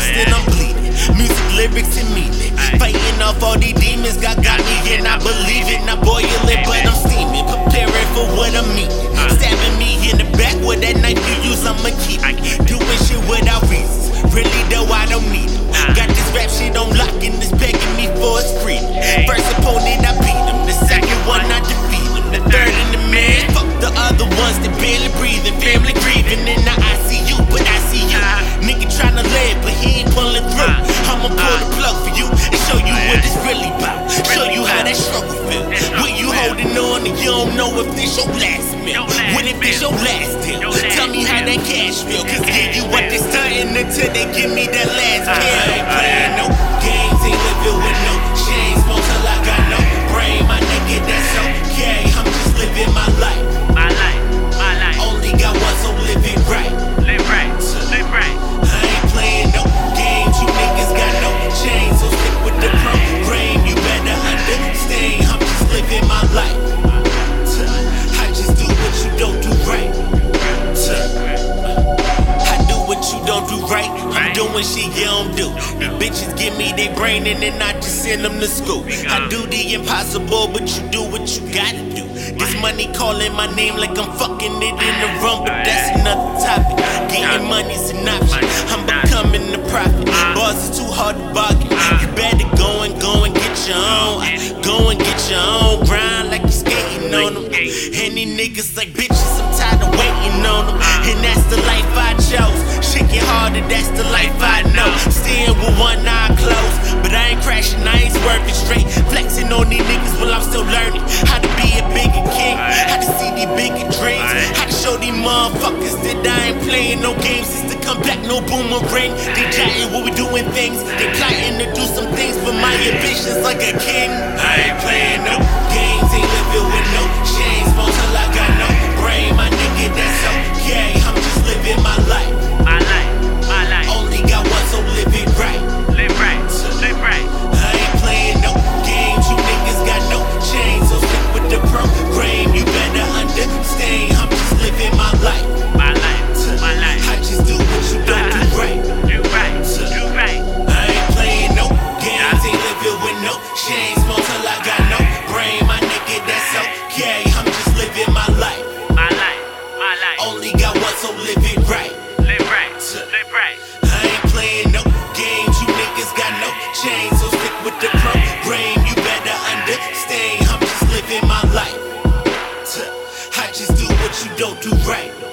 burst and I'm bleeding. Music, lyrics, and meaning. Fighting off all these demons, God got me and I believe it. Not boil it, but I'm steaming. Preparing for what I'm eating. Stabbing me in the back with that knife you use, I'ma keep it. Doing shit without reasons. Really though, I don't need it. Got this rap shit on lock and it's begging me holding on and you don't know if this your last meal. What if this your last deal? Tell me how that cash feel. Cause give you what they stunting until they give me that last kill. Shit you don't do. These bitches give me their brain and then I just send them to school. I do the impossible, but you do what you gotta do. This money calling my name like I'm fucking it in the room, but that's another topic. Getting money's an option. I'm becoming the prophet. Bars is too hard to bargain. You better go and go and get your own. Go and get your own grind like you skating on them. Any niggas like bitches, I'm tired of waiting on them. And that's the life I chose. It harder, that's the life I know. Staying with one eye closed, but I ain't crashing, I ain't swerving straight. Flexing on these niggas while I'm still learning how to be a bigger king, how to see these bigger dreams, how to show these motherfuckers that I ain't playing no games. Since to come back, no boomerang. They jotting what we doing things, they plotting to do some things, but my ambitions like a king. I ain't playing no games, She ain't small till I got no brain, my nigga, that's okay. I'm just living my life. My life, my life. Only got one, so live it right. Live right, live right. I ain't playing no games, you niggas got no chains, so stick with the program. You better understand, I'm just living my life. I just do what you don't do right.